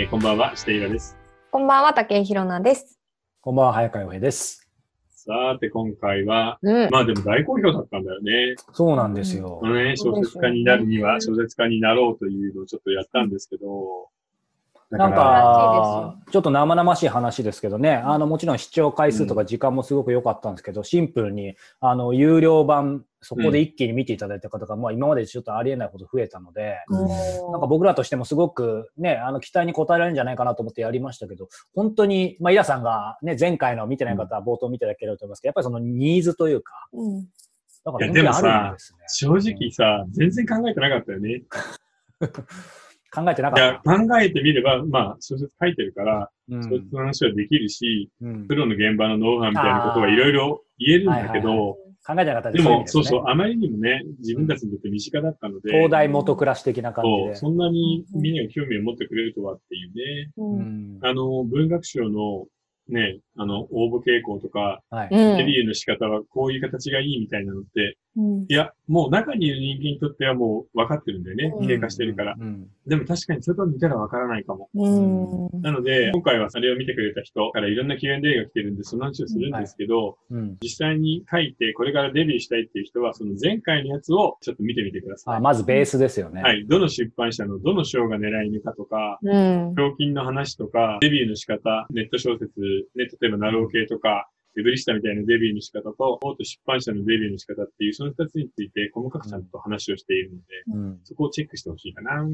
えーこんばんは、下岩です。こんばんは、竹井ひろなです。こんばんは、早川洋平です。さて、今回は、うん。まあでも大好評だったんだよね。そうなんですよこ。のね、小説家になるには小説家になろうというのをちょっとやったんですけど、だなんらか、ちょっと生々しい話ですけどね、あの、もちろん視聴回数とか時間もすごく良かったんですけど、シンプルに、あの、有料版、そこで一気に見ていただいた方が、まあ今までちょっとありえないほど増えたので、なんか僕らとしてもすごくね、あの期待に応えられるんじゃないかなと思ってやりましたけど、本当に、まあ、イラさんがね、前回の見てない方は冒頭見ていただければと思いますけど、やっぱりそのニーズというか、うん。だからいやでもさ本当にあるんですね。正直さ、全然考えてなかったよね。考えてないかやっ、考えてみれば、まあ、小説書いてるから、た。うん小説の話はできるし、うんプロの現場のノウハウみたいなことはいろいろ言えるんだけはいはいど、考えてなかったですも、そうねそう、あまりにもね、自分たちにとって身近だったので、東大元暮らし的な感じで。そんなにみんなが興味を持ってくれるとはっていうね。う。うんんあの、文学賞のね、あの、応募傾向とか、はい。ビューの仕方はこういう形がいいみたいなのって、うん。いや、もう中にいる人間にとってはもう分かってるんだよねう。ん経過してるから。うんでも確かに外にいたら分からないかも。うん。なので、今回はそれを見てくれた人からいろんな Q&A が来てるんで、その話をするんですけど、うん実際に書いて、これからデビューしたいっていう人は、その前回のやつをちょっと見てみてください。あまずベースですよね。はい。どの出版社のどの賞が狙い目かとか、うん。賞金の話とか、デビューの仕方、ネット小説、ね、例えばナロー系とか、ウェブリスタみたいなデビューの仕方と、大手出版社のデビューの仕方っていう、その二つについて細かくちゃんと話をしているので、うんそこをチェックしてほしいかな。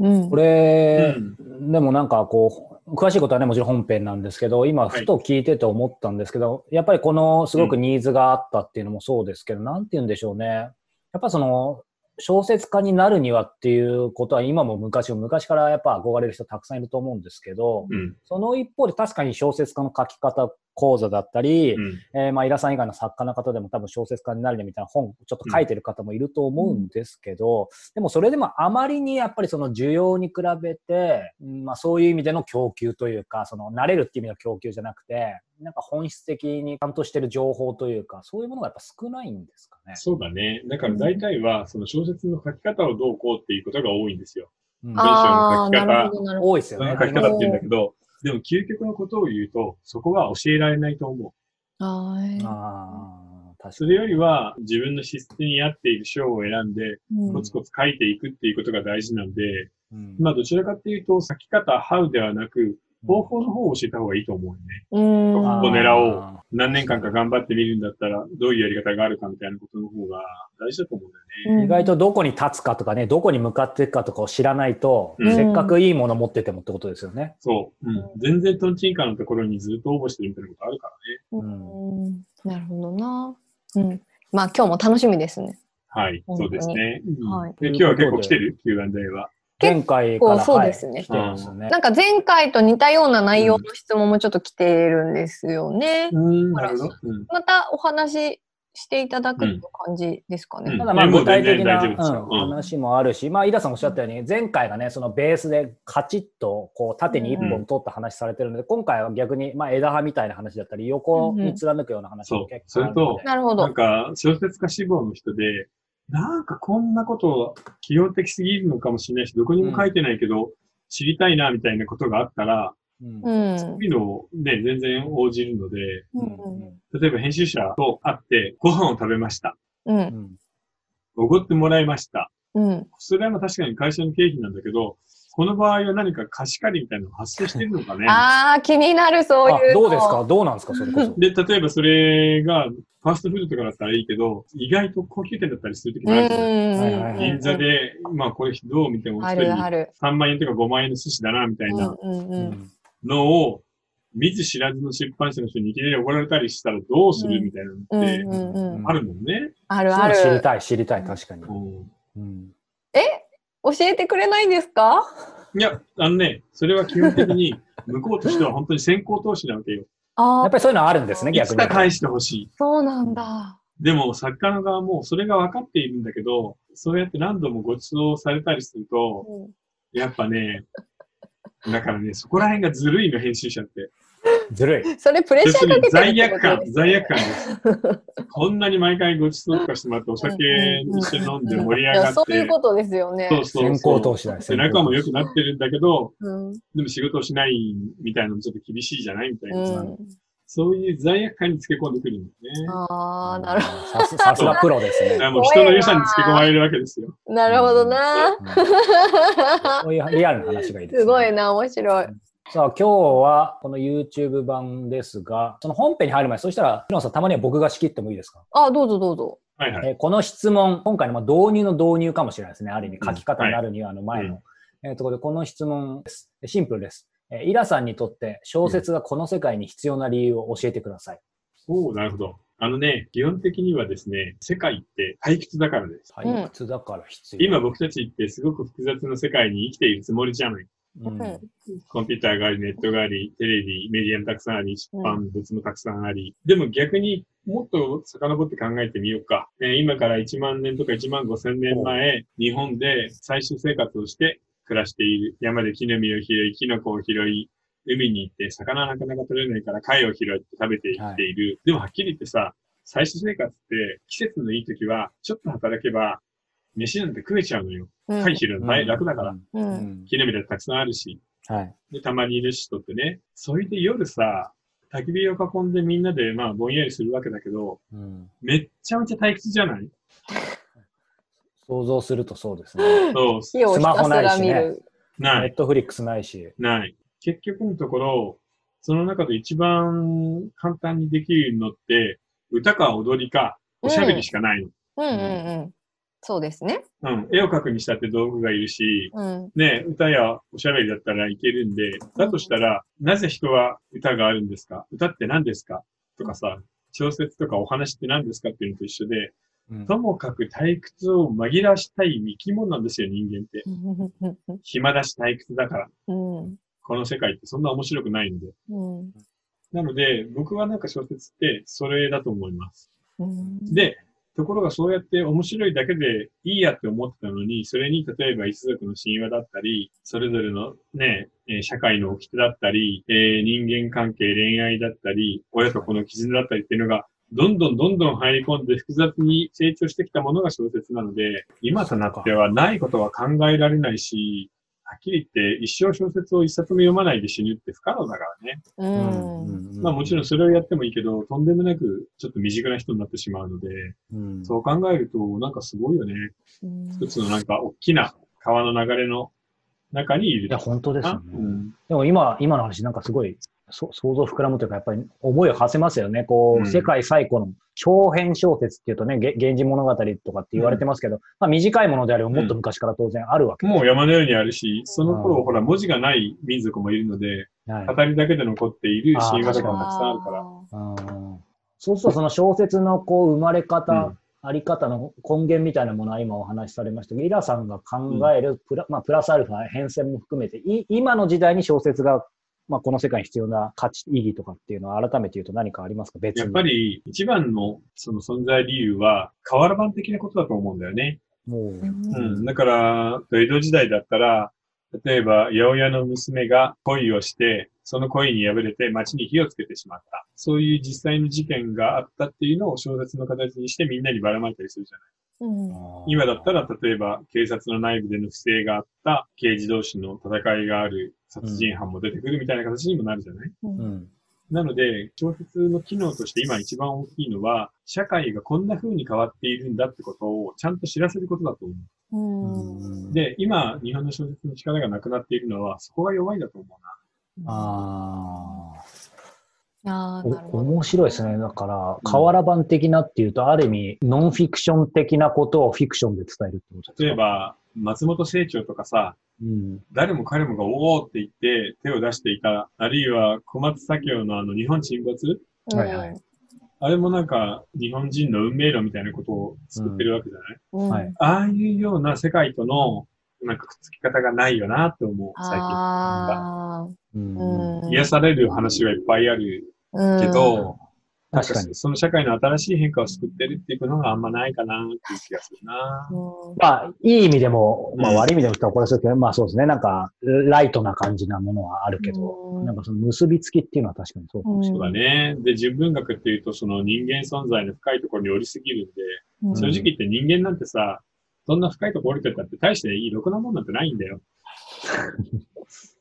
うん。これ、うんでもなんかこう、詳しいことはね、もちろん本編なんですけど、今、はいふと聞いてて思ったんですけど、やっぱりこのすごくニーズがあったっていうのもそうですけど、なんて言うんでしょうね。やっぱその、小説家になるにはっていうことは今も昔も昔からやっぱ憧れる人たくさんいると思うんですけど、うん。その一方で確かに小説家の書き方講座だったり、うん。えーまあ、イラさん以外の作家の方でも多分小説家になるねみたいな本ちょっと書いてる方もいると思うんですけど、でもそれでもあまりにやっぱりその需要に比べて、うんまあ、そういう意味での供給というか、その慣れるっていう意味の供給じゃなくて、なんか本質的にちゃんとしてる情報というか、そういうものがやっぱ少ないんですかね。そうだね。だから大体は、その小説の書き方をどうこうっていうことが多いんですよ。うん文章ああ、の書き方なるほど、なるほ多いですよね。書き方って言うんだけど、でも究極のことを言うと、そこは教えられないと思う。ど。はい。ああ、確かそれよりは、自分の資質に合っている章を選んで、うんコツコツ書いていくっていうことが大事なんで、に。まあどちらかっていうと、書き方、how ではなく、方法の方を教えた方がいいと思うよね。うん。ここ狙おう何年間か頑張ってみるんだったら、どういうやり方があるかみたいなことの方が大事だと思うんだよね。うん意外とどこに立つかとかね、どこに向かっていくかとかを知らないと、うんせっかくいいもの持っててもってことですよね。そう。うん。全然トンチンカンのところにずっと応募してるみたいなことあるからね。うん。なるほどな。うん。まあ今日も楽しみですね。はい。そうですね。うんはいで今日は結構来てる ?Q&A は。前回から、そうですねはいすね。なんか前回と似たような内容の質問もちょっと来てるんですよね。うん、なるほど。うん。またお話ししていただくっていう感じですかね。うんただまあ具体的な、話もあるし、まあ、井田さんおっしゃったように、前回がね、そのベースでカチッと、こう、縦に一本通った話されてるので、今回は逆に、まあ、枝葉みたいな話だったり、横に貫くような話も結構あるので。なるほどなん。か、小説家志望の人で、なんかこんなこと、起用的すぎるのかもしれないし、どこにも書いてないけど、知りたいな、みたいなことがあったら、うんうん。そういうのをね、全然応じるので、うん例えば編集者と会って、ご飯を食べました。うん。うん。うんおごってもらいました。うん。それはまあ確かに会社の経費なんだけど、この場合は何か貸し借りみたいなのが発生してるのかね。ああ、気になる、そういうの。あどうですか？どうなんですか？それこそ。で、例えばそれが、ファーストフードとかだったらいいけど、意外と高級店だったりするときうんもあるじゃないうんはいはいはい銀座で、まあこれどう見てもあ一人るある。3万円とか5万円の寿司だな、みたいうんなのを、見ず知らずの出版社の人にいきなり怒られたりしたらどうするうんみたいなうんのって。あるもんね。あるあそういうの知りる。たい、知りたい、確かに。うんうん教えてくれないんですか？いや、あのね、それは基本的に 向こうとしては本当に先行投資なわけよ。ああやっぱ、りそういうのあるんですね、い逆に。つか返してほしい。そうなんだ。でも作家の側もそれが分かっているんだけど、そうやって何度もご馳走されたりすると、うんやっぱね、だからね、そこら辺がずるいの、編集者って。ずるい。それプレッシャーかけてる罪悪感ってことで、すよね罪悪感です。こんなに毎回ごちそうとかしてもらって、お酒にして飲んで盛り上がって、そういうことですよね。そうそう先そう行投資。背中も良くなってるんだけど、うん。でも仕事をしないみたいなのもちょっと厳しいじゃないみたいなさ、うん、そういう罪悪感につけ込んでくるんだよね。ああ、なるほさすさすがプロですね。もう人の良さにつけ込まれるわけですよ。ど。なるほどな。そういうリアルな話がいいです、ね。すごいな、面白い。さあ、今日はこの YouTube 版ですが、その本編に入る前、そしたら、ヒロさん、たまには僕が仕切ってもいいですか、あ、どうぞどうぞ。はいはい。えーこの質問、今回のまあ導入の導入かもしれないですね。ある意味、書き方になるには、あの前の。えーところで、この質問です。シンプルです。えーイラさんにとって小説がこの世界に必要な理由を教えてください。おおなるほど。あのね、基本的にはですね、世界って退屈だからです。退屈だから必要。今僕たちってすごく複雑な世界に生きているつもりじゃない。うんうんコンピューターがあり、ネットがあり、テレビ、メディアもたくさんあり、出版物もたくさんあり。でも逆にもっと遡って考えてみようか。えー今から1万年とか1万5千年前、日本で最終生活をして暮らしている。山で木の実を拾い、キノコを拾い、海に行って魚なかなか取れないから貝を拾って食べていっている。でもはっきり言ってさ、最終生活って季節のいい時はちょっと働けば飯なんて食えちゃうのよ。うん貝拾うの前楽だから。う。うんん木の実だってたくさんあるし。はい。で、たまにいる人ってね、それで夜さ、焚き火を囲んでみんなで、まあ、ぼんやりするわけだけど、うんめっちゃめちゃ退屈じゃない？想像するとそうですね。そう、火をひたすら見る。ない、ネットフリックスないし。ない。結局のところ、その中で一番簡単にできるのって、歌か踊りか、おしゃべりしかないの。うんうんうん。そうですね。うん。絵を描くにしたって道具がいるし、うん。ね、歌やおしゃべりだったらいけるんで、だとしたら、なぜ人は歌があるんですか？歌って何ですか？とかさ、小説とかお話って何ですかっていうのと一緒で、うんともかく退屈を紛らわしたい生き物なんですよ、人間って。暇だし退屈だから。うん。この世界ってそんな面白くないので。うん。なので、僕はなんか小説ってそれだと思います。うん。で、ところがそうやって面白いだけでいいやって思ってたのに、それに例えば一族の神話だったり、それぞれのね、社会の掟だったり、え人間関係、恋愛だったり、親と子の絆だったりっていうのが、どんどんどんどん入り込んで複雑に成長してきたものが小説なので、今となってはないことは考えられないし、っきり言って一生小説を一冊も読まないで死ぬって不可能だからね。うん。まあもちろんそれをやってもいいけど、とんでもなくちょっと未熟な人になってしまうので、うんそう考えると、なんかすごいよね。うん一つのなんか大きな川の流れの中にいるいや、本当ですよね。うん。でも今、今の話なんかすごい、そ想像膨らむというか、やっぱり思いを馳せますよね。こう、うん。世界最古の長編小説っていうとね、げ源氏物語とかって言われてますけど、まあ短いものであればもっと昔から当然あるわけです。もう山のようにあるし、その頃、ほら、文字がない民族もいるので、はい。語りだけで残っている神話とかもたくさんあるから。うん。そうすると、その小説のこう生まれ方、うん。あり方の根源みたいなものは今お話しされましたけど、イラさんが考えるプラ,、まあ、プラスアルファ変遷も含めて、い今の時代に小説が、まあ、この世界に必要な価値、意義とかっていうのは改めて言うと何かありますか？別に。やっぱり、一番のその存在理由は、瓦版的なことだと思うんだよね。もう、うん。だから、江戸時代だったら、例えば、八百屋の娘が恋をして、その恋に敗れて町に火をつけてしまった。そういう実際の事件があったっていうのを小説の形にしてみんなにばらまいたりするじゃない。うん。今だったら、例えば、警察の内部での不正があった、刑事同士の戦いがある、殺人犯も出てくるみたいな形にもなるじゃない、う。うんん。なので、小説の機能として今一番大きいのは、社会がこんな風に変わっているんだってことをちゃんと知らせることだと思うん。う。で、今、日本の小説の力がなくなっているのは、そこが弱いだと思うあああ、面白いですね。だから、瓦版的なっていうと、ある意味、ノンフィクション的なことをフィクションで伝えるってことですな。か？例え、ば、松本清張とかさ、うん。誰も彼もがおおって言って手を出していた、あるいは小松左京のあの日本沈没？はいはいあれもなんか日本人の運命論みたいなことを作ってるわけじゃない、うん。はいああいうような世界とのなんかくっつき方がないよなって思う、最近。ああ。うんうん。癒される話はいっぱいあるうんけど、確かに。その社会の新しい変化を救ってるっていうのがあんまないかなっていう気がするな。うんまあ、いい意味でも、まあうん悪い意味でも言ったら怒らせるけど、まあそうですね。なんか、ライトな感じなものはあるけど、うんなんかその結びつきっていうのは確かにそうかもしれそうだね。で、純文学っていうと、その人間存在の深いところに降りすぎるんで、うん正直言って人間なんてさ、そんな深いところ降りてったって大していい、ろくなもんなんてないんだよ。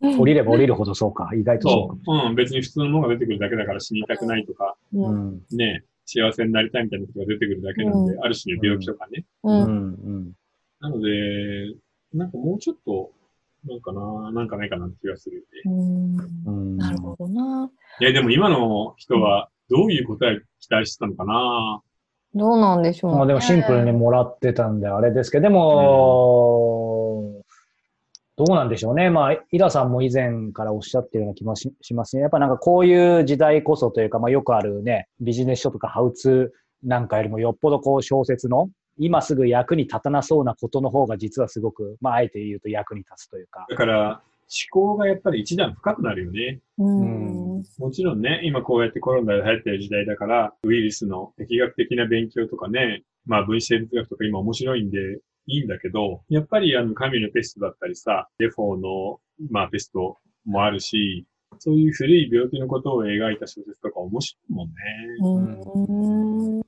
降りれば降りるほどそうか。意外とそうかそう。うん、別に普通のものが出てくるだけだから死にたくないとか、うんん。ね、幸せになりたいみたいなことが出てくるだけなんで、うある種の病気とかね。ううんん。うん。なので、なんかもうちょっと、なんかな、なんかないかなって気がするよね。うんうん。なるほどな。いや、でも今の人はどういう答えを期待してたのかなどうなんでしょうね。まあでもシンプルにもらってたんであれですけど、でも、どうなんでしょうね。まあ、イラさんも以前からおっしゃってるような気もししますね。やっぱなんかこういう時代こそというか、まあよくあるね、ビジネス書とかハウツーなんかよりもよっぽどこう小説の今すぐ役に立たなそうなことの方が実はすごく、まああえて言うと役に立つというか。だから、思考がやっぱり一段深くなるよね。うん。もちろんね、今こうやってコロナで流行ってる時代だから、ウイルスの疫学的な勉強とかね、まあ分子生物学とか今面白いんでいいんだけど、やっぱりあの神のペストだったりさ、デフォーの、まあペストもあるし、そういう古い病気のことを描いた小説とか面白いもんね。うん。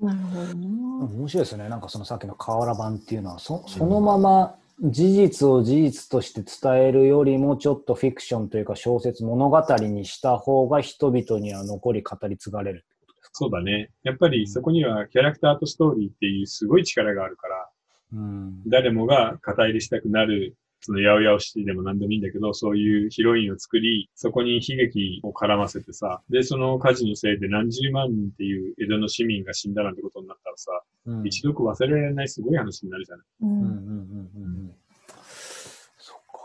なるほどな。面白いですね。なんかそのさっきの瓦版っていうのは、そそのまま事実を事実として伝えるよりも、ちょっとフィクションというか小説、物語にした方が人々には残り語り継がれるってことですか？そうだね。やっぱりそこにはキャラクターとストーリーっていうすごい力があるから、うん。誰もが肩入れしたくなる、その八百屋シティでも何でもいいんだけど、そういうヒロインを作り、そこに悲劇を絡ませてさ、で、その火事のせいで何十万人っていう江戸の市民が死んだなんてことになったらさ、うん一読忘れられないすごい話になるじゃない。う。うんうんんうんうんうんそっか。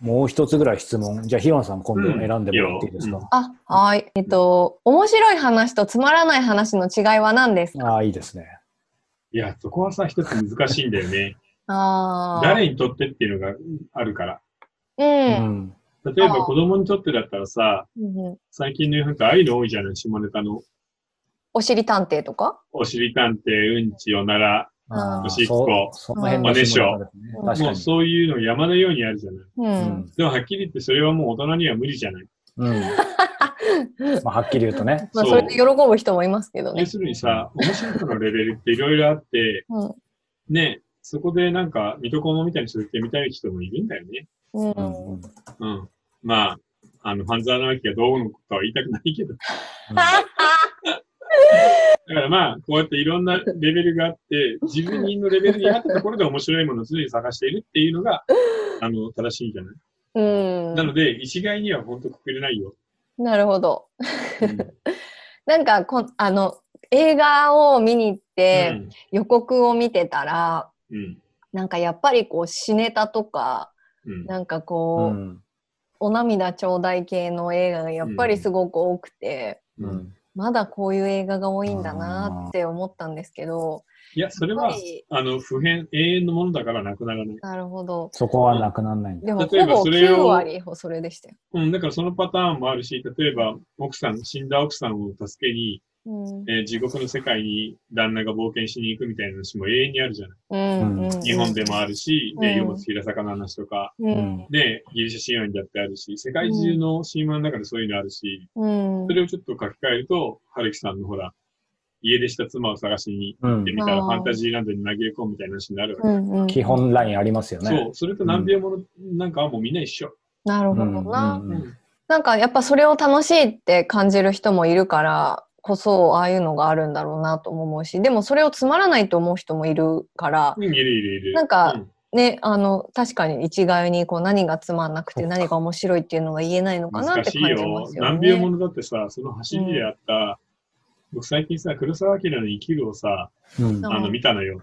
もう一つぐらい質問。じゃあ、ヒロンさん今度選んでもらっていいですか、うんいあ、はい。えっと、面白い話とつまらない話の違いは何ですか？ああ、いいですね。いや、そこはさ、一つ難しいんだよね。ああ。誰にとってっていうのがあるから。う。うんん。例えば子供にとってだったらさ、うん最近の世の中ああいうの多いじゃない下ネタの。おしり探偵とか？おしり探偵、うんち、おなら。おしっこそその辺の下ネタですね。うん確かに。もうそういうの山のようにあるじゃない。う。うんん。でもはっきり言ってそれはもう大人には無理じゃない。うん。まあ、はっきり言うとね。まあ、それで喜ぶ人もいますけどね要。するにさ、面白さのレベルっていろいろあって、うん。ね、そこでなんか、水戸黄門みたいに続けてみたい人もいるんだよね。うん。うんうんうん。まあ、あの、半沢直樹がどうのことは言いたくないけど。だからまあ、こうやっていろんなレベルがあって、自分のレベルに合ったところで面白いものを常に探しているっていうのが、あの、正しいんじゃない、うん。なので、一概には本当くくれないよ。なるほど。うん なんかこん、あの、映画を見に行って、予告を見てたら、うん。うん。なんかやっぱりこう、死ネタとか、うん。なんかうこう、ん。お涙ちょうだい系の映画がやっぱりすごく多くて、うん。まだこういう映画が多いんだなって思ったんですけど、いや、それはあの、普遍、永遠のものだからなくならない。なるほど。そこはなくならないんだ。でも例えばそれを9割それでしたよ。うん、だからそのパターンもあるし、例えば、奥さん、死んだ奥さんを助けに、うん。えー地獄の世界に旦那が冒険しに行くみたいな話も永遠にあるじゃない。うん。うん。日本でもあるし、で、うん湯も平坂の話とか、う。うんん。ね、ギリシャ神話にだってあるし、世界中の神話の中でそういうのあるし、うんそ。れをちょっと書き換えると、春樹さんのほら、家出した妻を探しに行ってみたら、うんファンタジーランドに投げ込むみたいな話になるわけ。うんうん基本ラインありますよね。そう、それと難病ものなんかはもうみんな一緒。なるほどうんな。うんうんなんかやっぱそれを楽しいって感じる人もいるからこそああいうのがあるんだろうなとも思うしでもそれをつまらないと思う人もいるからうん、いるいるいる。なんかうんねあの確かに一概にこう何がつまんなくて何が面白いっていうのが言えないのかなっ難しいて感じまよ。すよね。難病ものだってさ、その走りであった、僕最近さ、黒沢明の生きるをさ、うんあの見たのよ。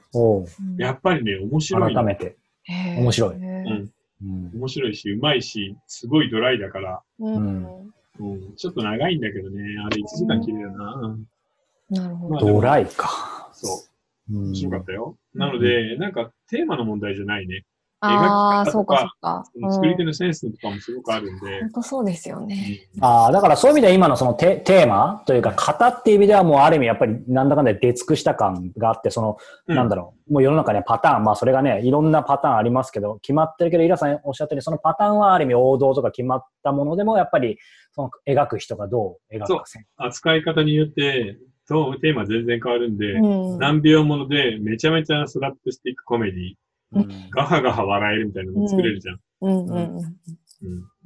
やっぱりね、面白いの。改めて。面白いうん。うん面白いし、うまいし、すごいドライだから、うんうん、ちょっと長いんだけどね、あれ1時間切れるな。なるほど。ドライか。そう、うん面白かったよ。なので、なんかテーマの問題じゃないね。ああ、そうか、そうか、作り手のセンスとかもすごくあるんで。本、当そうですよね。ああ、だからそういう意味では今のそのテテーマというか、型っていう意味ではもうある意味やっぱりなんだかんだで出尽くした感があって、その、うん。なんだろう、もう世の中にはパターン、まあそれがね、いろんなパターンありますけど、決まってるけど、イラさんおっしゃったように、そのパターンはある意味王道とか決まったものでも、やっぱり、その描く人がどう描くかせ扱い方によって、とテーマ全然変わるんで、うん。何秒ものでめちゃめちゃスラップしていくコメディ、うんガハガハ笑えるみたいなのも作れるじゃん。うんうんうん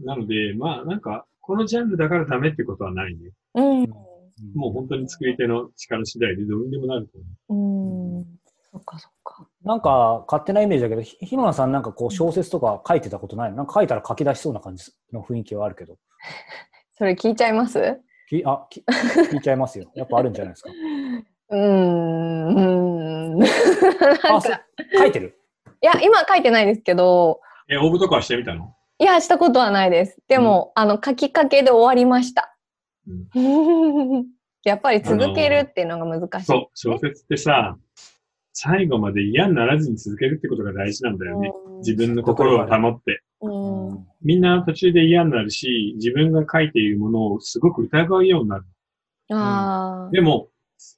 なので、まあなんか、このジャンルだからダメってことはないね。うん。もう本当に作り手の力次第でどうにでもなると思うん。うん。そっかそっか。なんか、勝手なイメージだけど、ひひろなさんなんかこう小説とか書いてたことない？のなんか書いたら書き出しそうな感じの雰囲気はあるけど。それ聞いちゃいます？きあ、き聞いちゃいますよ。やっぱあるんじゃないですか。うーん。うーん。あ、書いてる？いや、今書いてないですけど、う。え、応募とかはしてみたの？いや、したことはないです。でも、あの、書きかけで終わりました。やっぱり続けるっていうのが難しい。そう、小説ってさ、最後まで嫌にならずに続けるってことが大事なんだよね。うん自分の心を保って。うん。うんみんな途中で嫌になるし、自分が書いているものをすごく疑うようになる。ああ。でも、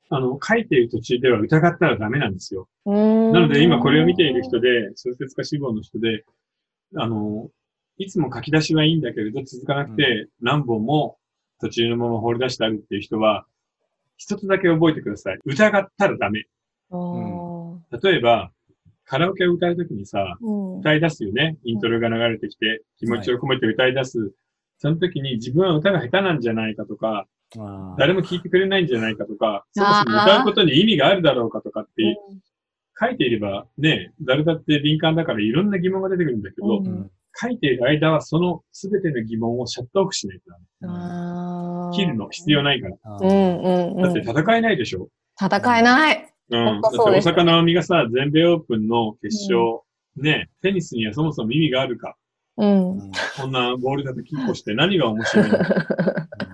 あの、書いている途中では疑ったらダメなんですよ。ななので今これを見ている人で、小説家志望の人で、あの、いつも書き出しはいいんだけれど続かなくて何本も途中のまま放り出してあるっていう人は、一つだけ覚えてください。疑ったらダメ。うん。例えば、カラオケを歌うときにさ、うん。歌い出すよね。イントロが流れてきて、気持ちを込めて歌い出す。その時に自分は歌が下手なんじゃないかとか、誰も聞いてくれないんじゃないかとか、そもそも歌うことに意味があるだろうかとかって書いていればね、誰だって敏感だからいろんな疑問が出てくるんだけど、うんうん書いている間はその全ての疑問をシャットオフしないとダメ。切るの必要ないから。だって戦えないでしょ？戦えない。うん。本だって大阪直美がさ、全米オープンの決勝、ね、テニスにはそもそも意味があるか。うん。うんこんなボールだとキープして何が面白いの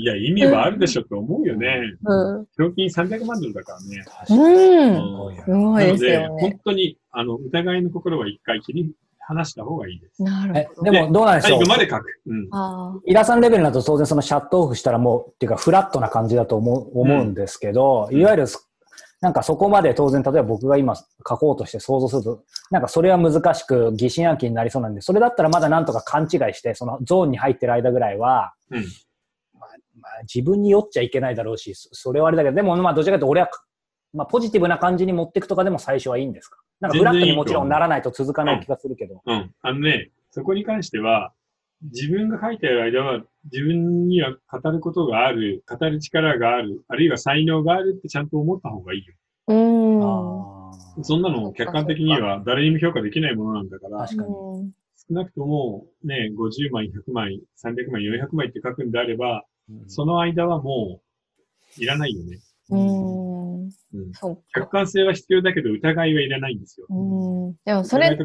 いや、意味はあるでしょって思うよね。うん。賞金300万ドルだからね。確かにうん。うんすごいですなので、よね。本当に、あの、疑いの心は一回切り離した方がいいです。えなるほど。でもどうなんでしょう？最後まで書く。うん。あイラさんレベルだと当然そのシャットオフしたらもう、っていうかフラットな感じだと思う思うんですけど、うんいわゆるすなんかそこまで当然、例えば僕が今書こうとして想像すると、なんかそれは難しく疑心暗鬼になりそうなんで、それだったらまだなんとか勘違いして、そのゾーンに入ってる間ぐらいは、自分に酔っちゃいけないだろうし、そそれはあれだけど、でもまあどちらかというと俺は、まあポジティブな感じに持っていくとかでも最初はいいんですか？なんかフラットにもちろんならないと続かない気がするけど。うん。あのね、そこに関しては、自分が書いている間は、自分には語ることがある、語る力がある、あるいは才能があるってちゃんと思った方がいいよ。あ。うん。そんなの客観的には誰にも評価できないものなんだから、確かに。うん少なくともね、50枚、100枚、300枚、400枚って書くんであれば、うんその間はもう、いらないよね。うん。客か。観性は必要だけど、疑いはいらないんですよ。うん。でもそれって。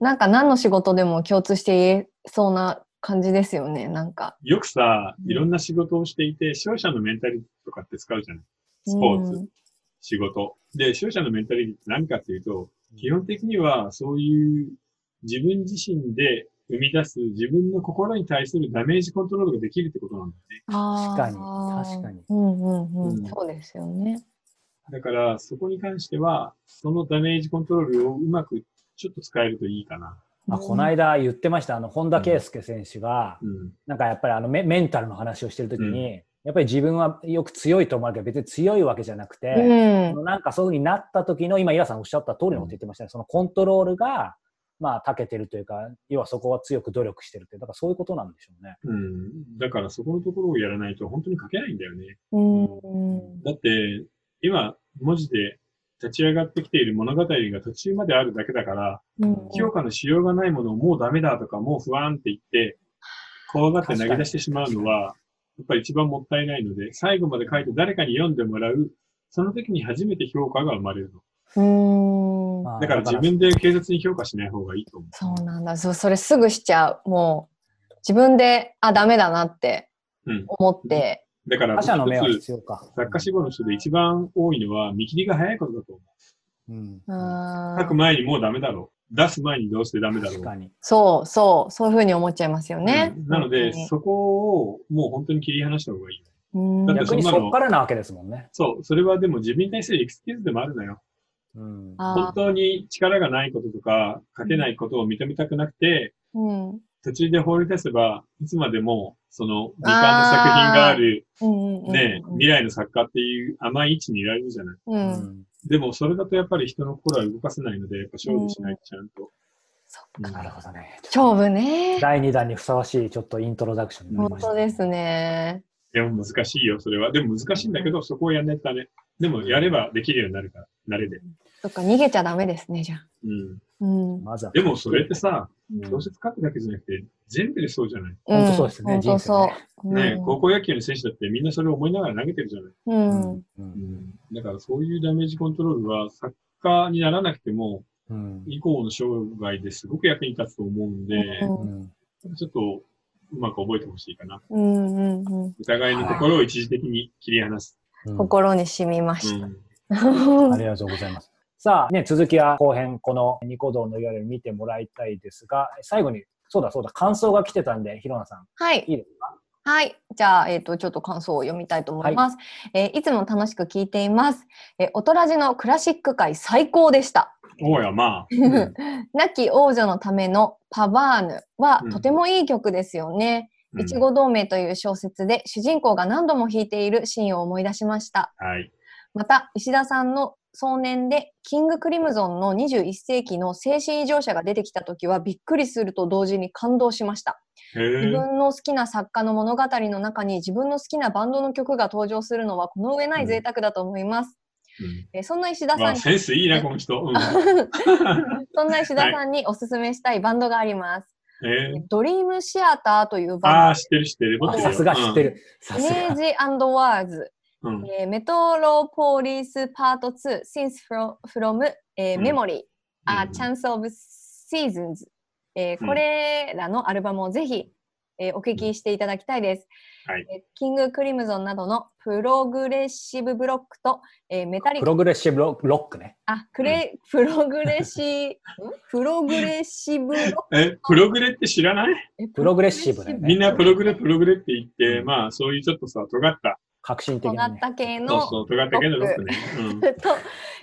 なんか何の仕事でも共通して言えそうな感じですよね。なんか。よくさ、うんいろんな仕事をしていて、勝者のメンタリティとかって使うじゃない？スポーツ、うん仕事。で、勝者のメンタリティって何かっていうと、基本的にはそういう自分自身で生み出す自分の心に対するダメージコントロールができるってことなんだよね。確かに確かにうんうんううんん。そうですよね。だから、そこに関しては、そのダメージコントロールをうまくちょっと使えるといいかな。あこの間言ってました、あの本田圭佑選手が、うん。なんかやっぱりあのメメンタルの話をしてるときに、やっぱり自分はよく強いと思われるけど、別に強いわけじゃなくて、うん。なんかそういうふうになった時の、今、イラさんおっしゃった通りのこと言ってましたね、そのコントロールが、まあ、長けてるというか、要はそこは強く努力してるって、だからそういうことなんでしょうね。うん。だからそこのところをやらないと本当に書けないんだよね。うん。だって、今、文字で立ち上がってきている物語が途中まであるだけだから、うん評価のしようがないものをもうダメだとか、もう不安って言って、怖がって投げ出してしまうのは、やっぱり一番もったいないので、最後まで書いて誰かに読んでもらう、その時に初めて評価が生まれるの。うん。まあだから自分で軽率に評価しない方がいいと思う。そうなんだ。そそれすぐしちゃう。もう、自分で、あ、ダメだなってうん。思って。だから、他者の目は一つ必要か。作家志望の人で一番多いのは見切りが早いことだと思う。うんあ書く前にもうダメだろ出す前にどうしてダメだろう。確かに。そうそう、そういうふうに思っちゃいますよね。うんなので、本そこをもう本当に切り離した方がいい。うんだそんなのそっからなわけですもんね。そう、それはでも自分に対するエクスキューズでもあるのよ。うん。あ本当に力がないこととか、書けないことを認めたくなくて、うん途中で放り出せば、いつまでも、その、時間の作品がある、ね、未来の作家っていう甘い位置にいられるじゃない。ううんんでも、それだとやっぱり人の心は動かせないので、やっぱ勝負しないとちゃんと。そうんなるほどね。勝負ね。第2弾にふさわしいちょっとイントロダクションになり本ました。当ですね。でも難しいよ、それは。でも難しいんだけど、そこをやんないとダメ。でも、やればできるようになるから、慣れで。そっか、逃げちゃダメですね、じゃあ。うん。うん。まずは。でも、それってさ、うん小説書くだけじゃなくて、全部でそうじゃない？本当そうですねん本当そう。ね、うん高校野球の選手だってみんなそれを思いながら投げてるじゃない？うん。うんうん。だからそういうダメージコントロールは、作家にならなくても、うん以降の生涯ですごく役に立つと思うんで、うんちょっとうまく覚えてほしいかな。うんうんうん。お互いの心を一時的に切り離す。うん心に染みまうした。ん。ありがとうございます。さあ、ね、続きは後編、このニコ動の URL 見てもらいたいですが、最後に、そうだそうだ、感想が来てたんで、ひろなさん、はいいいですか？はい。じゃあ、えっ、と、ちょっと感想を読みたいと思います。いえーいつも楽しく聞いています。えー、おとらじのクラシック界最高でした。おうや、まあ。亡き王女のためのパバーヌはうんとてもいい曲ですよね。うんいちご同盟という小説で主人公が何度も弾いているシーンを思い出しました。はい。また、石田さんの壮年でキングクリムゾンの21世紀の精神異常者が出てきた時はびっくりすると同時に感動しました。自分の好きな作家の物語の中に自分の好きなバンドの曲が登場するのはこの上ない贅沢だと思います。うんえーそんな石田さんに、センスいいな、この人。うん。そんな石田さんにおすすめしたいバンドがあります。えー。ドリームシアターというああ、バン知ってる知ってる。持ってるよさすが知って。る。イすが。メージワーズ、うん。うんえー Metropolis Part 2、 Scenes from, from、えーうん。Memory、あうん。 Change of Seasons、えーうん。これらのアルバムをぜひ、えーお聞きしていただきたいです。はい。えーキングクリムゾンなどのプログレッシブロックと、えーメタリカプログレッシブロロックね。あ、クレ、プログレッシ、ん？プログレッシブロック？え、プログレって知らない？えプログレッシブだよね。みんなプログレ、プログレって言って、うん。まあ、そういうちょっとさ、尖った、革新的なね。尖った系そうのそう、尖った系のロックね。と、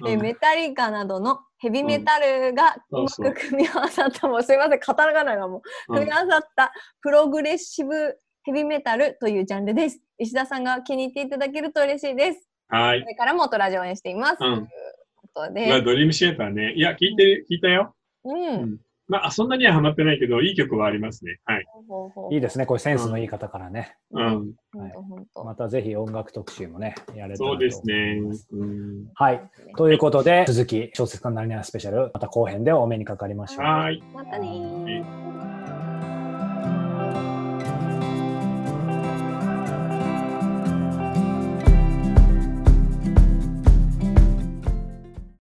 うん。えーメタリカなどのヘビメタルがうまく組み合わさった、もうすいません、カタカナがもう、うん組み合わさったプログレッシブヘビメタルというジャンルです。石田さんが気に入っていただけると嬉しいです。はいこ。れからもトラジオ応援しています。うんということまあ、で、ドリームシアターね。いや、聞いて、聞いたよ。うん。まあ、そんなにはハマってないけど、いい曲はありますね。はい。ほうほうほういいですね、こういうセンスのいい方からね。うん。ほんとほんとまたぜひ音楽特集もね、やれたらと思いそうですね。うん。はい。ということで、続き、小説家なりなスペシャル、また後編でお目にかかりましょう。はい。またねー。